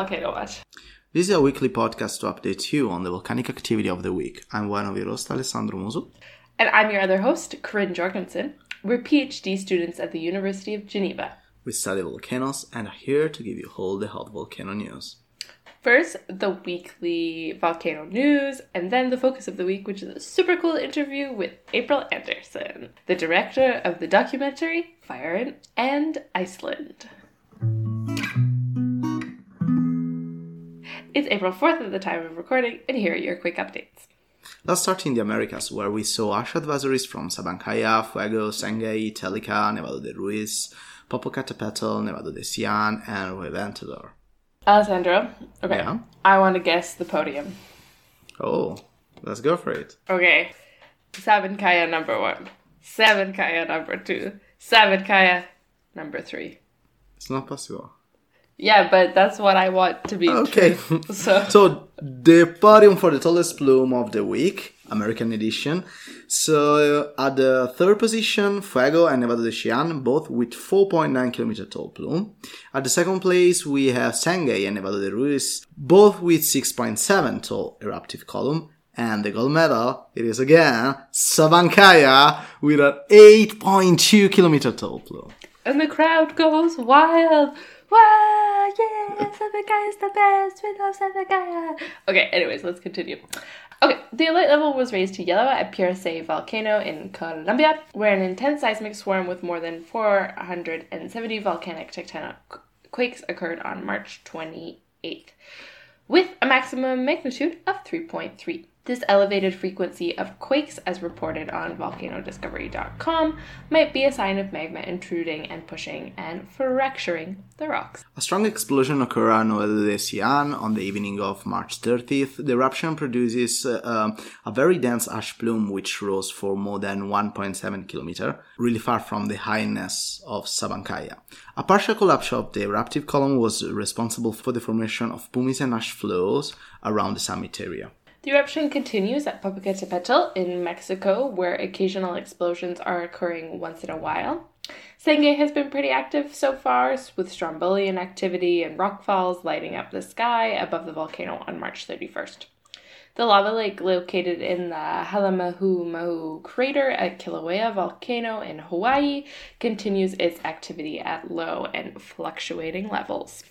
Volcano Watch. This is a weekly podcast to update you on the volcanic activity of the week. I'm one of your hosts, Alessandro Musu. And I'm your other host, Corinne Jorgensen. We're PhD students at the University of Geneva. We study volcanoes and are here to give you all the hot volcano news. First, the weekly volcano news, and then the focus of the week, which is a super cool interview with April Anderson, the director of the documentary Fire in and Iceland. It's April 4th at the time of recording, and here are your quick updates. Let's start in the Americas, where we saw ash advisories from Sabancaya, Fuego, Sangay, Telica, Nevado de Ruiz, Popocatépetl, Nevado de Chillán, and Reventador. Alessandro, okay, Yeah? I want to guess the podium. Oh, let's go for it. Okay, Sabancaya number one, Sabancaya number two, Sabancaya number three. It's not possible. Yeah, but that's what I want to be. Okay. true. So, So the podium for the tallest plume of the week, American edition. So at the third position, Fuego and Nevado de Chillán, both with 4.9 kilometer tall plume. At the second place, we have Sangay and Nevado de Ruiz, both with 6.7 tall eruptive column. And the gold medal, it is again Sabancaya with an 8.2 kilometer tall plume. and the crowd goes wild. Wow, yeah, Sabancaya is the best. We love Sabancaya. Okay, anyways, let's continue. Okay, the alert level was raised to yellow at Puracé volcano in Colombia, where an intense seismic swarm with more than 470 volcanic tectonic quakes occurred on March 28th, with a maximum magnitude of 3.3. This elevated frequency of quakes, as reported on volcanodiscovery.com, might be a sign of magma intruding and pushing and fracturing the rocks. A strong explosion occurred on Nevado de Chillán on the evening of March 30th. The eruption produces uh, a very dense ash plume which rose for more than 1.7 kilometer, really far from the highness of Sabancaya. A partial collapse of the eruptive column was responsible for the formation of pumice and ash flows around the summit area. The eruption continues at Popocatépetl in Mexico, where occasional explosions are occurring once in a while. Sangay has been pretty active so far, with Strombolian activity and rockfalls lighting up the sky above the volcano on March 31st. The lava lake located in the Halema'uma'u crater at Kilauea volcano in Hawaii continues its activity at low and fluctuating levels.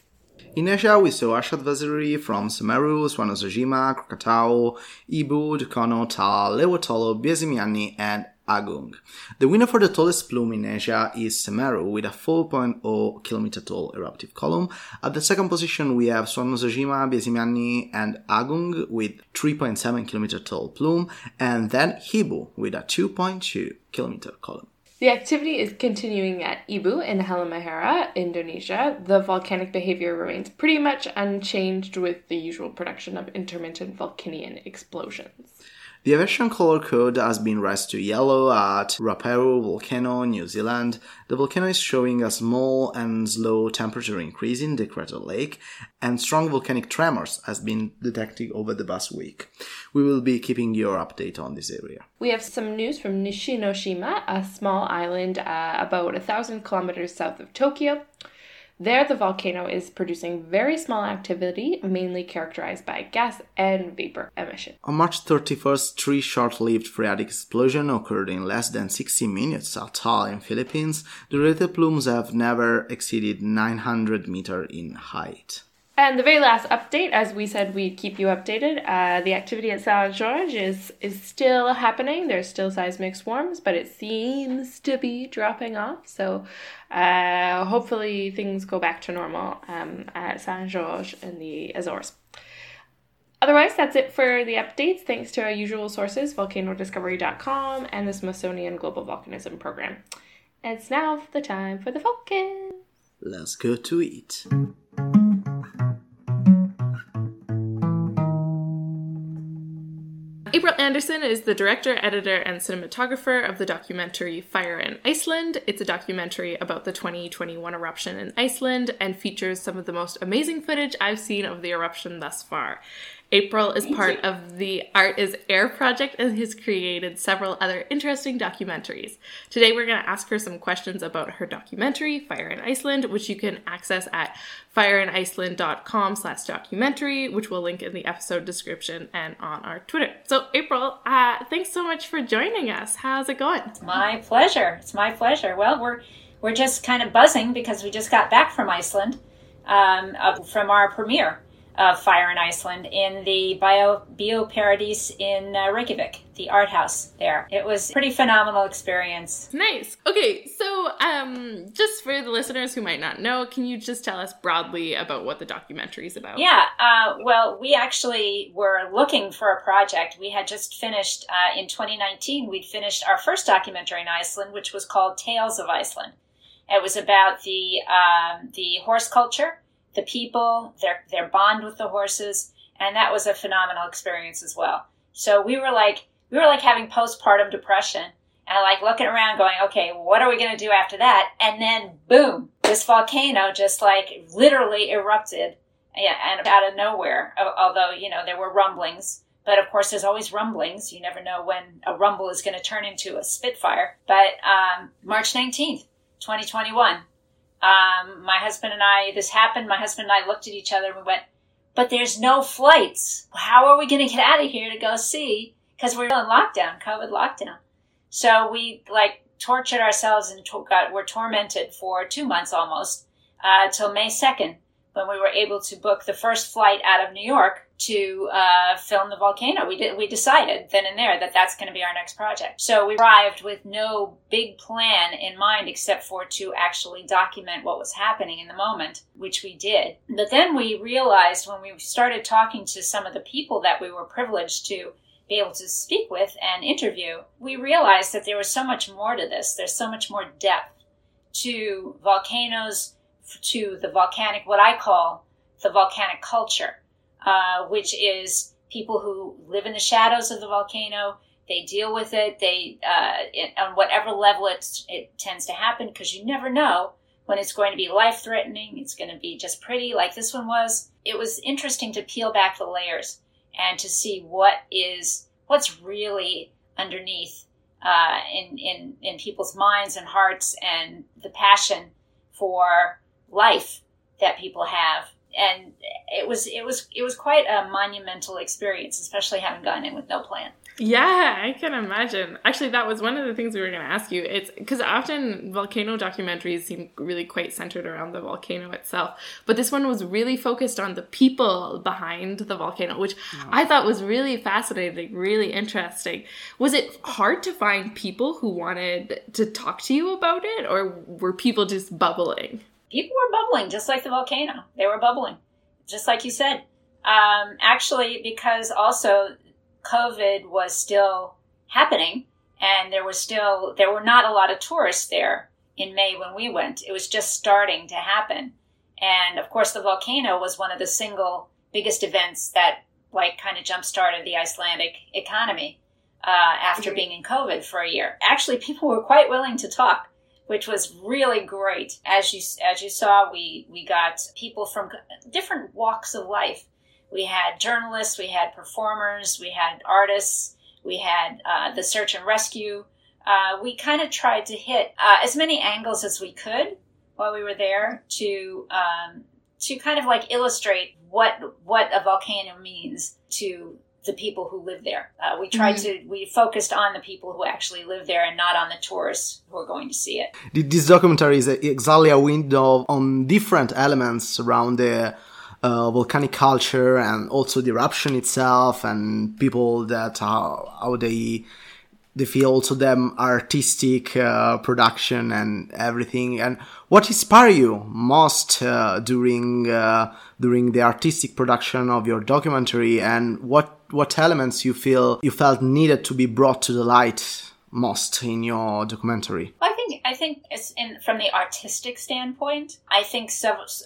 In Asia, we saw ash advisory from Semeru, Suwanosejima, Krakatau, Ibu, Dukono, Taal, Lewotolo, Bezymianny, and Agung. The winner for the tallest plume in Asia is Semeru with a 4.0 kilometer tall eruptive column. At the second position, we have Suwanosejima, Bezymianny, and Agung with 3.7 kilometer tall plume, and then Ibu with a 2.2 kilometer column. The activity is continuing at Ibu in Halmahera, Indonesia. The volcanic behavior remains pretty much unchanged with the usual production of intermittent Vulcanian explosions. The aviation color code has been raised to yellow at Ruapehu volcano, New Zealand. The volcano is showing a small and slow temperature increase in the crater lake, and strong volcanic tremors has been detected over the past week. We will be keeping your update on this area. We have some news from Nishinoshima, a small island uh, about a thousand kilometers south of Tokyo. There, the volcano is producing very small activity, mainly characterized by gas and vapor emission. On March 31st, three short-lived phreatic explosions occurred in less than 60 minutes at Taal in Philippines. The related plumes have never exceeded 900 meter in height. And the very last update, as we said, we'd keep you updated. Uh, the activity at Saint George is is still happening. There's still seismic swarms, but it seems to be dropping off. So, uh, hopefully, things go back to normal um, at Saint George in the Azores. Otherwise, that's it for the updates. Thanks to our usual sources, volcanodiscovery.com and the Smithsonian Global Volcanism Program. It's now the time for the focus. Let's go to it. April Anderson is the director, editor, and cinematographer of the documentary Fire and Iceland. It's a documentary about the 2021 eruption in Iceland and features some of the most amazing footage I've seen of the eruption thus far. April is part of the Art is Air project and has created several other interesting documentaries. Today we're going to ask her some questions about her documentary, Fire and Iceland, which you can access at fireandiceland.com slash documentary, which we'll link in the episode description and on our Twitter. So April, uh, thanks so much for joining us. How's it going? It's my pleasure. It's my pleasure. Well, we're we're just kind of buzzing because we just got back from Iceland um, uh, from our premiere of Fire and Iceland in the Bio Bioparadis in uh, Reykjavik, the art house there. It was a pretty phenomenal experience. Nice. Okay, so um, just for the listeners who might not know, can you just tell us broadly about what the documentary is about? Yeah. Uh, well, we actually were looking for a project. We had just finished uh, in 2019. We'd finished our first documentary in Iceland, which was called Tales of Iceland. It was about the um, the horse culture the people, their their bond with the horses, and that was a phenomenal experience as well. So we were like we were like having postpartum depression and like looking around going, okay, what are we going to do after that? And then boom, this volcano just like literally erupted yeah, and out of nowhere. Although, you know, there were rumblings, but of course there's always rumblings. You never know when a rumble is going to turn into a spitfire. But um, March 19th, 2021, um, my husband and I, this happened. My husband and I looked at each other and we went, but there's no flights. How are we going to get out of here to go see? Because we're in lockdown, COVID lockdown. So we like tortured ourselves and got, were tormented for two months almost uh, till May 2nd when we were able to book the first flight out of New York to uh, film the volcano. We did. We decided then and there that that's going to be our next project. So we arrived with no big plan in mind except for to actually document what was happening in the moment, which we did. But then we realized when we started talking to some of the people that we were privileged to be able to speak with and interview, we realized that there was so much more to this. There's so much more depth to volcanoes, to the volcanic, what I call the volcanic culture uh, which is people who live in the shadows of the volcano. They deal with it. They uh, it, on whatever level it it tends to happen because you never know when it's going to be life threatening. It's going to be just pretty like this one was. It was interesting to peel back the layers and to see what is what's really underneath uh, in in in people's minds and hearts and the passion for life that people have and it was it was it was quite a monumental experience, especially having gone in with no plan. Yeah, I can imagine. Actually, that was one of the things we were going to ask you. It's because often volcano documentaries seem really quite centered around the volcano itself, but this one was really focused on the people behind the volcano, which mm. I thought was really fascinating, really interesting. Was it hard to find people who wanted to talk to you about it, or were people just bubbling? People were bubbling just like the volcano. They were bubbling, just like you said. Um, actually, because also COVID was still happening, and there was still there were not a lot of tourists there in May when we went. It was just starting to happen, and of course, the volcano was one of the single biggest events that like kind of jump started the Icelandic economy uh, after mm-hmm. being in COVID for a year. Actually, people were quite willing to talk which was really great. As you as you saw, we we got people from different walks of life. We had journalists, we had performers, we had artists, we had uh, the search and rescue. Uh, we kind of tried to hit uh, as many angles as we could while we were there to um, to kind of like illustrate what what a volcano means to the people who live there. Uh, we tried mm-hmm. to we focused on the people who actually live there and not on the tourists who are going to see it. This documentary is exactly a window on different elements around the uh, volcanic culture and also the eruption itself and people that how, how they they feel also them artistic uh, production and everything and what inspired you most uh, during uh, during the artistic production of your documentary and what what elements you feel you felt needed to be brought to the light most in your documentary? I think i think it's in from the artistic standpoint i think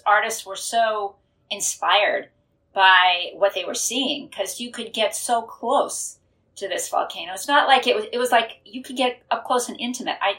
artists were so inspired by what they were seeing because you could get so close to this volcano. It's not like it was it was like you could get up close and intimate. I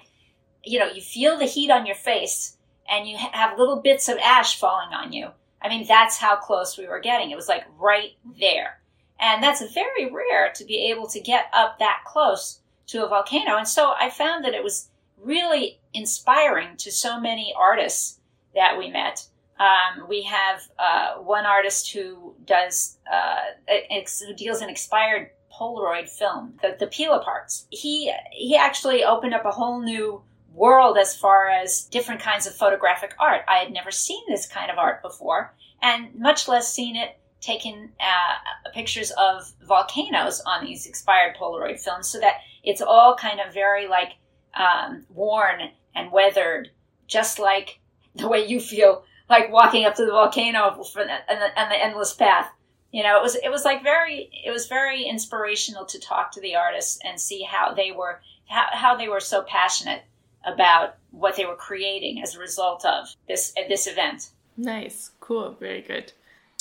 you know you feel the heat on your face and you have little bits of ash falling on you. I mean that's how close we were getting. It was like right there And that's very rare to be able to get up that close to a volcano. And so I found that it was really inspiring to so many artists that we met. Um, we have uh, one artist who does uh, ex- deals in expired Polaroid film, the, the peel aparts. He he actually opened up a whole new world as far as different kinds of photographic art. I had never seen this kind of art before, and much less seen it taken uh, pictures of volcanoes on these expired Polaroid films, so that it's all kind of very like um, worn and weathered, just like the way you feel like walking up to the volcano and the, and the endless path. You know, it was it was like very it was very inspirational to talk to the artists and see how they were how, how they were so passionate about what they were creating as a result of this this event. Nice, cool, very good.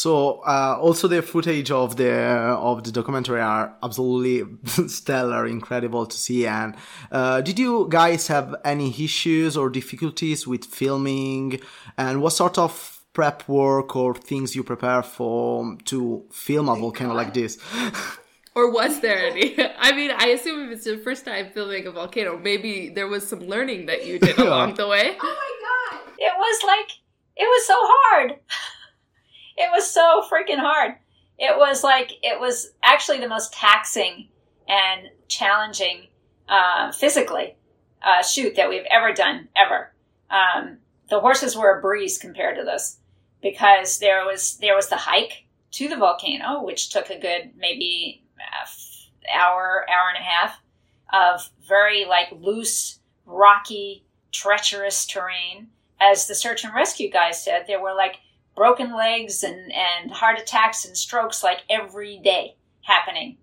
So uh, also the footage of the of the documentary are absolutely stellar, incredible to see. And uh, did you guys have any issues or difficulties with filming? And what sort of prep work or things you prepare for to film a volcano like this? Or was there any? I mean, I assume if it's your first time filming a volcano, maybe there was some learning that you did along the way. Oh my god! It was like it was so hard. It was so freaking hard. It was like it was actually the most taxing and challenging uh, physically uh, shoot that we've ever done ever. Um, the horses were a breeze compared to this because there was there was the hike to the volcano, which took a good maybe hour hour and a half of very like loose, rocky, treacherous terrain. As the search and rescue guys said, there were like broken legs and, and heart attacks and strokes like every day happening,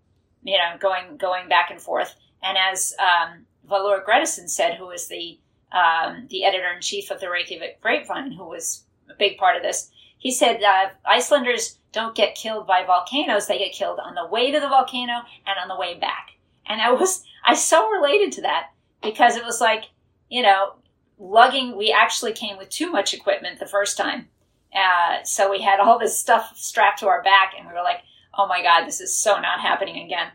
you know, going going back and forth. And as um, Valur Grettisson said, who was the um, the editor in chief of the Reykjavik Grapevine, who was a big part of this, he said uh, Icelanders don't get killed by volcanoes; they get killed on the way to the volcano and on the way back. And I was I so related to that because it was like you know lugging. We actually came with too much equipment the first time uh, so we had all this stuff strapped to our back, and we were like, "Oh my God, this is so not happening again."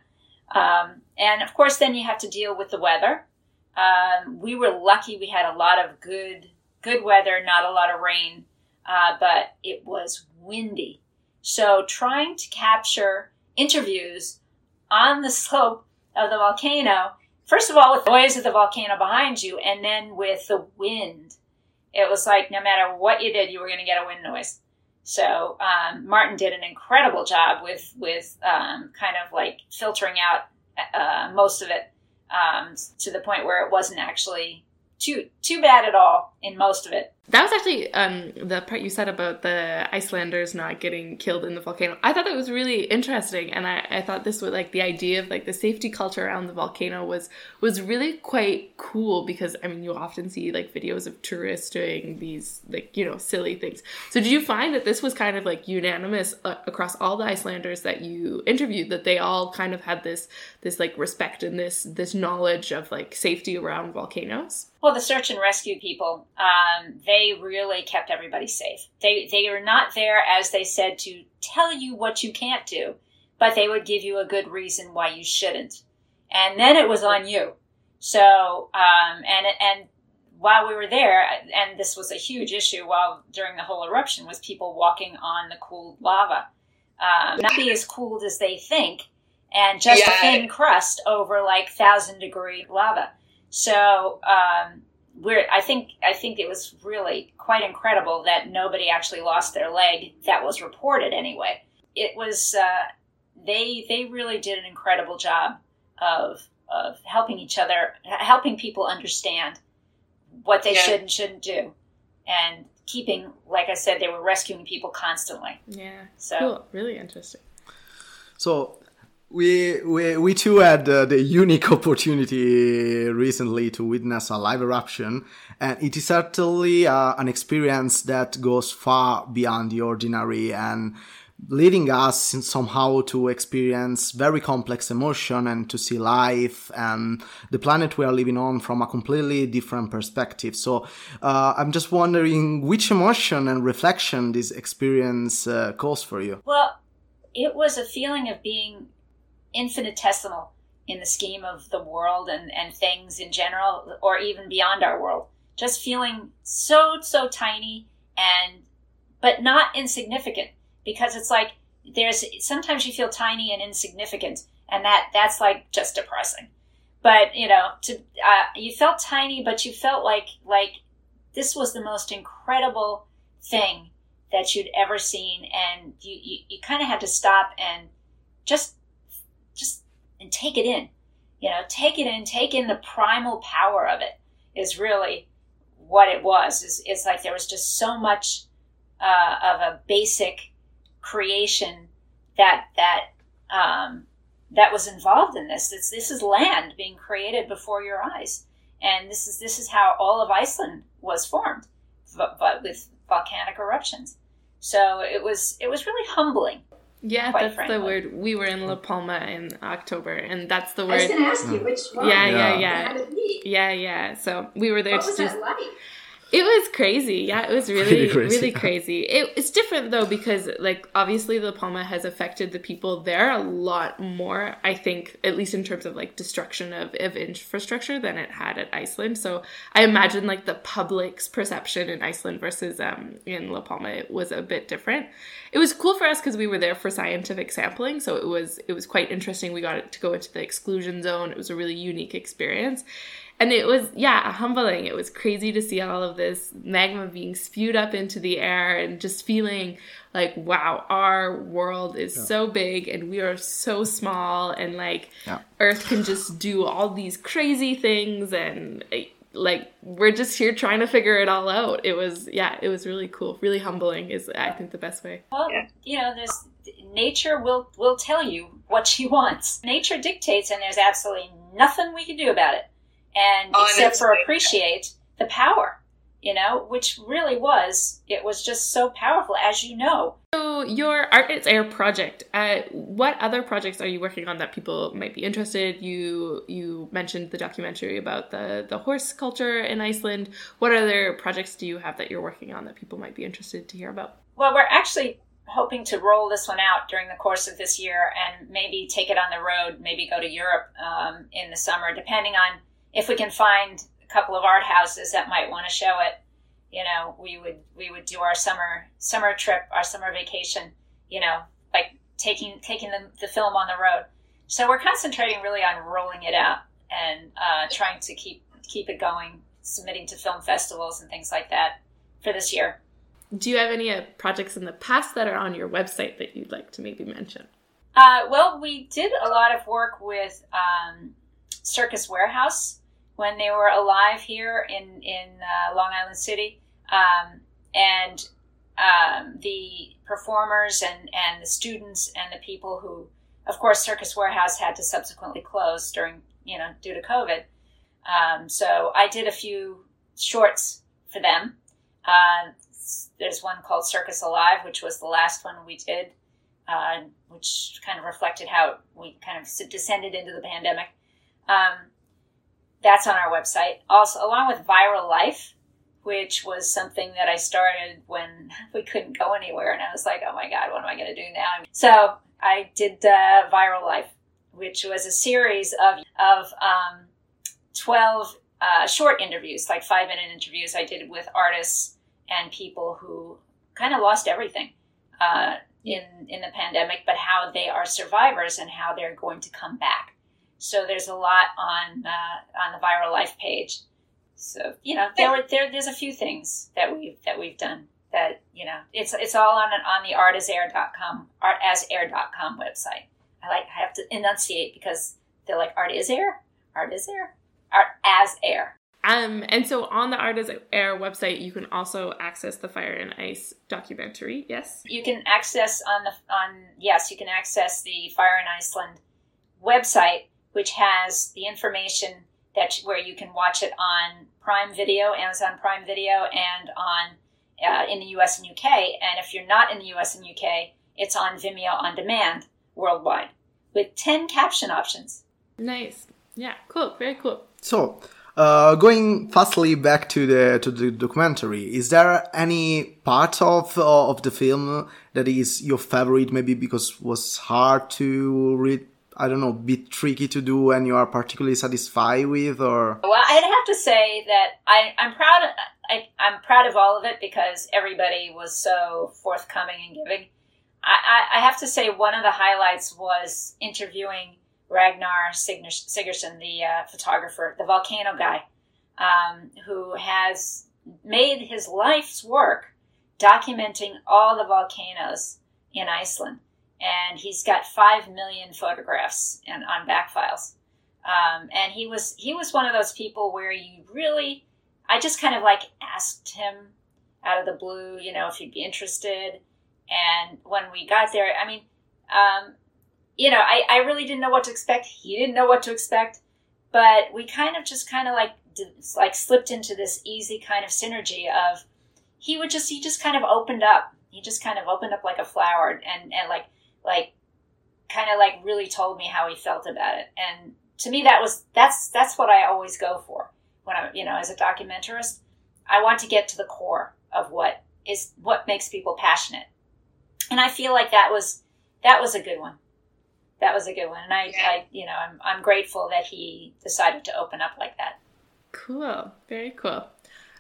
Um, and of course, then you have to deal with the weather. Um, we were lucky; we had a lot of good good weather, not a lot of rain, uh, but it was windy. So trying to capture interviews on the slope of the volcano, first of all, with the noise of the volcano behind you, and then with the wind it was like no matter what you did, you were going to get a wind noise. So um, Martin did an incredible job with with um, kind of like filtering out uh, most of it um, to the point where it wasn't actually too too bad at all in most of it. That was actually um, the part you said about the Icelanders not getting killed in the volcano. I thought that was really interesting, and I, I thought this was like the idea of like the safety culture around the volcano was was really quite cool because I mean you often see like videos of tourists doing these like you know silly things. So did you find that this was kind of like unanimous uh, across all the Icelanders that you interviewed that they all kind of had this this like respect and this this knowledge of like safety around volcanoes? Well, the search and rescue people, um, they really kept everybody safe. They they are not there, as they said, to tell you what you can't do, but they would give you a good reason why you shouldn't, and then it was on you. So, um, and and while we were there, and this was a huge issue while during the whole eruption, was people walking on the cooled lava, um, not be as cooled as they think, and just yeah. a thin crust over like thousand degree lava. So um, we're I think I think it was really quite incredible that nobody actually lost their leg. That was reported anyway. It was uh, they they really did an incredible job of of helping each other, helping people understand what they yeah. should and shouldn't do, and keeping, like I said, they were rescuing people constantly. Yeah. So cool. really interesting. So we, we, we too had uh, the unique opportunity recently to witness a live eruption, and it is certainly uh, an experience that goes far beyond the ordinary and leading us somehow to experience very complex emotion and to see life and the planet we are living on from a completely different perspective. So uh, I'm just wondering which emotion and reflection this experience uh, caused for you. Well, it was a feeling of being infinitesimal in the scheme of the world and, and things in general, or even beyond our world. Just feeling so, so tiny and, but not insignificant because it's like there's sometimes you feel tiny and insignificant and that that's like just depressing but you know to uh, you felt tiny but you felt like like this was the most incredible thing that you'd ever seen and you you, you kind of had to stop and just just and take it in you know take it in take in the primal power of it is really what it was is it's like there was just so much uh, of a basic creation that that um, that was involved in this. This this is land being created before your eyes, and this is this is how all of Iceland was formed, but, but with volcanic eruptions. So it was it was really humbling. Yeah, that's frankly. the word. We were in La Palma in October, and that's the word. I was going to ask you which one. Yeah, yeah, yeah, yeah, yeah, yeah. So we were there what to was just. That like? It was crazy. Yeah, it was really, crazy. really crazy. It, it's different though because, like, obviously, La Palma has affected the people there a lot more. I think, at least in terms of like destruction of, of infrastructure, than it had at Iceland. So I imagine like the public's perception in Iceland versus um in La Palma it was a bit different. It was cool for us because we were there for scientific sampling, so it was it was quite interesting. We got to go into the exclusion zone. It was a really unique experience and it was yeah humbling. It was crazy to see all of this magma being spewed up into the air and just feeling like wow our world is yeah. so big and we are so small and like yeah. earth can just do all these crazy things and eh, like we're just here trying to figure it all out. It was yeah it was really cool. Really humbling is i think the best way. Well you know there's nature will will tell you what she wants. Nature dictates and there's absolutely nothing we can do about it and oh, except for appreciate the power you know which really was it was just so powerful as you know. So your art is air project uh, what other projects are you working on that people might be interested? You you mentioned the documentary about the the horse culture in iceland. What other projects do you have that you're working on that people might be interested to hear about? Well we're actually hoping to roll this one out during the course of this year and maybe take it on the road maybe go to europe um, in the summer depending on if we can find a couple of art houses that might want to show it, you know, we would we would do our summer summer trip, our summer vacation, you know, like taking taking the, the film on the road. So we're concentrating really on rolling it out and uh, trying to keep keep it going, submitting to film festivals and things like that for this year. Do you have any uh, projects in the past that are on your website that you'd like to maybe mention? Uh, well, we did a lot of work with um, Circus Warehouse when they were alive here in in uh, Long Island City, um, and um, the performers and and the students and the people who, of course, Circus Warehouse had to subsequently close during you know due to COVID. Um, so I did a few shorts for them. Uh, there's one called Circus Alive, which was the last one we did, uh, which kind of reflected how we kind of descended into the pandemic. Um, that's on our website. Also, along with Viral Life, which was something that I started when we couldn't go anywhere, and I was like, "Oh my God, what am I going to do now?" So I did uh, Viral Life, which was a series of of um, twelve uh, short interviews, like five minute interviews, I did with artists and people who kind of lost everything uh, in in the pandemic, but how they are survivors and how they're going to come back. So there's a lot on uh, on the Viral Life page. So you know there were there there's a few things that we've that we've done that you know it's it's all on on the artasair.com artasair.com website. I like I have to enunciate because they're like art is air, art is air, art as air. Um, and so on the Art as Air website, you can also access the Fire and Ice documentary. Yes, you can access on the on yes, you can access the Fire and Iceland website which has the information that where you can watch it on Prime Video, Amazon Prime Video, and on uh, in the U.S. and U.K. And if you're not in the U.S. and U.K., it's on Vimeo on demand worldwide with ten caption options. Nice. Yeah. Cool. Very cool. So. Uh, going fastly back to the to the documentary, is there any part of uh, of the film that is your favorite? Maybe because was hard to read. I don't know, bit tricky to do, and you are particularly satisfied with, or well, I'd have to say that I, I'm proud. Of, I, I'm proud of all of it because everybody was so forthcoming and giving. I, I, I have to say one of the highlights was interviewing Ragnar Sigurdsson, the uh, photographer, the volcano guy, um, who has made his life's work documenting all the volcanoes in Iceland. And he's got five million photographs and on back files. Um, and he was he was one of those people where you really, I just kind of like asked him out of the blue, you know, if he'd be interested. And when we got there, I mean, um, you know, I, I really didn't know what to expect. He didn't know what to expect, but we kind of just kind of like like slipped into this easy kind of synergy of he would just he just kind of opened up. He just kind of opened up like a flower and and like like kind of like really told me how he felt about it. And to me, that was that's that's what I always go for when I'm you know as a documentarist. I want to get to the core of what is what makes people passionate, and I feel like that was that was a good one that was a good one. And I, yeah. I you know, I'm, I'm grateful that he decided to open up like that. Cool. Very cool.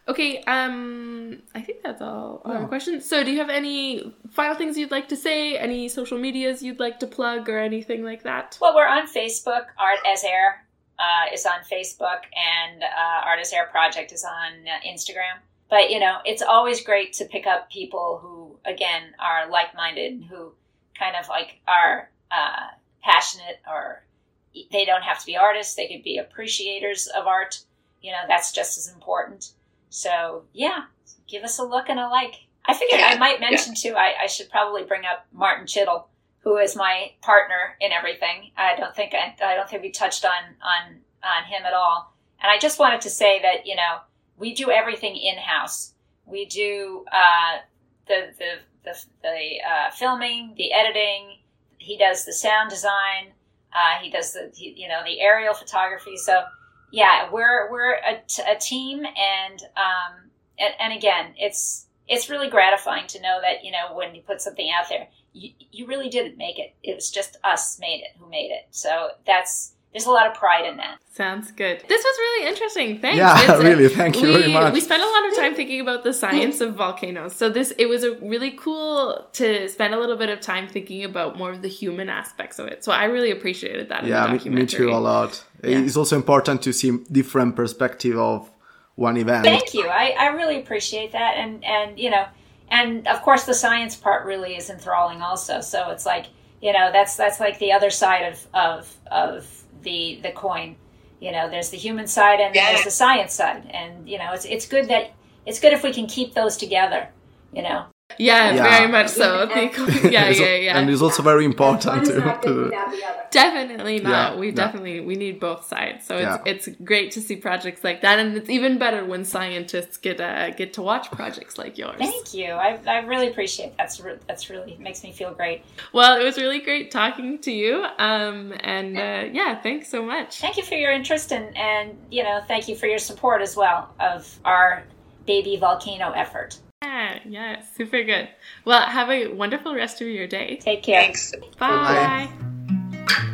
Okay, um, I think that's all our yeah. questions. So, do you have any final things you'd like to say? Any social medias you'd like to plug, or anything like that? Well, we're on Facebook. Art as Air uh, is on Facebook, and uh, Art as Air Project is on uh, Instagram. But you know, it's always great to pick up people who, again, are like-minded, who kind of like are uh, passionate or they don't have to be artists they could be appreciators of art you know that's just as important so yeah give us a look and a like i figured i might mention yeah. too I, I, should probably bring up martin chittle who is my partner in everything i don't think i, I don't think we touched on on on him at all and i just wanted to say that you know we do everything in-house we do uh, the the the, the uh, filming the editing he does the sound design. Uh, he does the you know the aerial photography. So yeah, we're we're a, t- a team, and um, and, and again, it's it's really gratifying to know that you know when you put something out there, you, you really didn't make it. It was just us made it who made it. So that's there's a lot of pride in that. Sounds good. This was really interesting. Thanks. Yeah, it's, really. Thank you we, very much. We spent a lot of time thinking about the science of volcanoes. So this it was a really cool to spend a little bit of time thinking about more of the human aspects of it. So I really appreciated that. Yeah, me, me, too a lot. Yeah. It's also important to see different perspective of one event. Thank you. I, I really appreciate that. And and you know, and of course the science part really is enthralling also. So it's like you know that's that's like the other side of of of the the coin. You know, there's the human side and yeah. there's the science side, and you know, it's it's good that it's good if we can keep those together. You know. Yeah, yeah, very much so. yeah, yeah, yeah. And it's also very important to, to definitely not. Yeah, we definitely we need both sides. So it's it's great to see projects like that, and it's even better when scientists get uh, get to watch projects like yours. Thank you. I, I really appreciate that. that's re- that's really makes me feel great. Well, it was really great talking to you. Um, and uh, yeah, thanks so much. Thank you for your interest and and you know thank you for your support as well of our baby volcano effort. Yeah, yeah, super good. Well, have a wonderful rest of your day. Take care. Thanks. Bye. Bye.